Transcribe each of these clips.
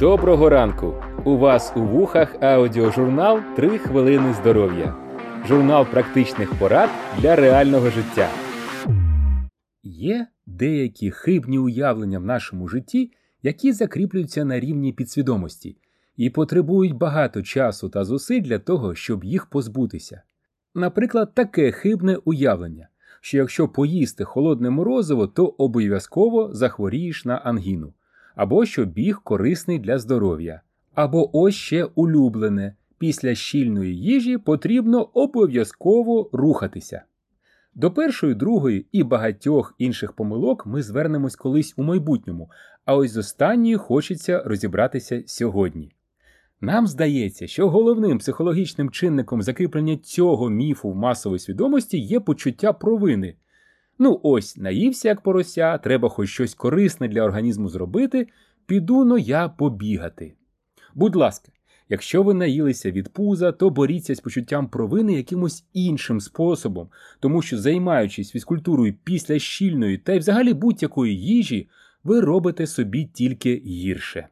Доброго ранку! У вас у вухах аудіожурнал «3 хвилини здоров'я. Журнал практичних порад для реального життя. Є деякі хибні уявлення в нашому житті, які закріплюються на рівні підсвідомості і потребують багато часу та зусиль для того, щоб їх позбутися. Наприклад, таке хибне уявлення, що якщо поїсти холодне морозиво, то обов'язково захворієш на ангіну, або що біг корисний для здоров'я, або ось ще улюблене. Після щільної їжі потрібно обов'язково рухатися. До першої, другої і багатьох інших помилок ми звернемось колись у майбутньому, а ось з останньою хочеться розібратися сьогодні. Нам здається, що головним психологічним чинником закріплення цього міфу в масовій свідомості є почуття провини. Ну ось, наївся як порося, треба хоч щось корисне для організму зробити, піду но я побігати. Будь ласка, якщо ви наїлися від пуза, то боріться з почуттям провини якимось іншим способом, тому що, займаючись фізкультурою після щільної та й взагалі будь-якої їжі, ви робите собі тільки гірше.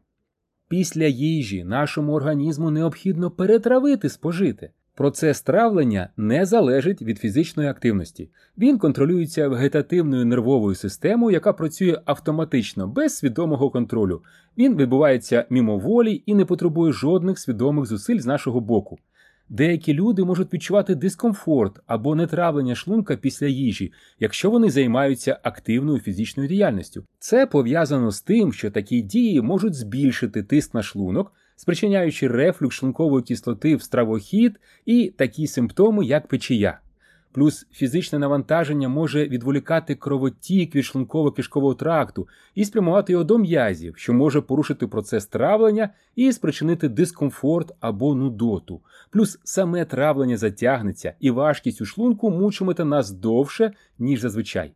Після їжі нашому організму необхідно перетравити спожите. Процес травлення не залежить від фізичної активності. Він контролюється вегетативною нервовою системою, яка працює автоматично, без свідомого контролю. Він відбувається мімоволі і не потребує жодних свідомих зусиль з нашого боку. Деякі люди можуть відчувати дискомфорт або нетравлення шлунка після їжі, якщо вони займаються активною фізичною діяльністю. Це пов'язано з тим, що такі дії можуть збільшити тиск на шлунок, спричиняючи рефлюкс шлункової кислоти в стравохід і такі симптоми, як печія. Плюс фізичне навантаження може відволікати кровотік від шлунково-кишкового тракту і спрямувати його до м'язів, що може порушити процес травлення і спричинити дискомфорт або нудоту. Плюс саме травлення затягнеться, і важкість у шлунку мучиметься нас довше, ніж зазвичай.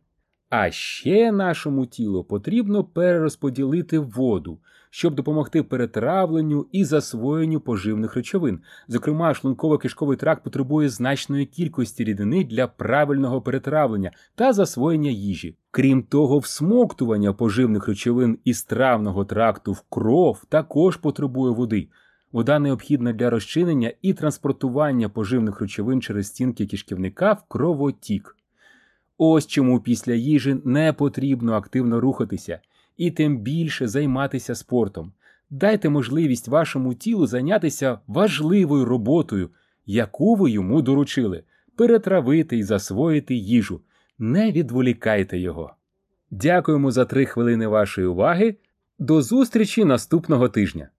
А ще нашому тілу потрібно перерозподілити воду, щоб допомогти перетравленню і засвоєнню поживних речовин. Зокрема, шлунково-кишковий тракт потребує значної кількості рідини для правильного перетравлення та засвоєння їжі. Крім того, всмоктування поживних речовин із травного тракту в кров також потребує води. Вода необхідна для розчинення і транспортування поживних речовин через стінки кишківника в кровотік. Ось чому після їжі не потрібно активно рухатися і тим більше займатися спортом. Дайте можливість вашому тілу зайнятися важливою роботою, яку ви йому доручили, перетравити і засвоїти їжу. Не відволікайте його. Дякуємо за три хвилини вашої уваги. До зустрічі наступного тижня.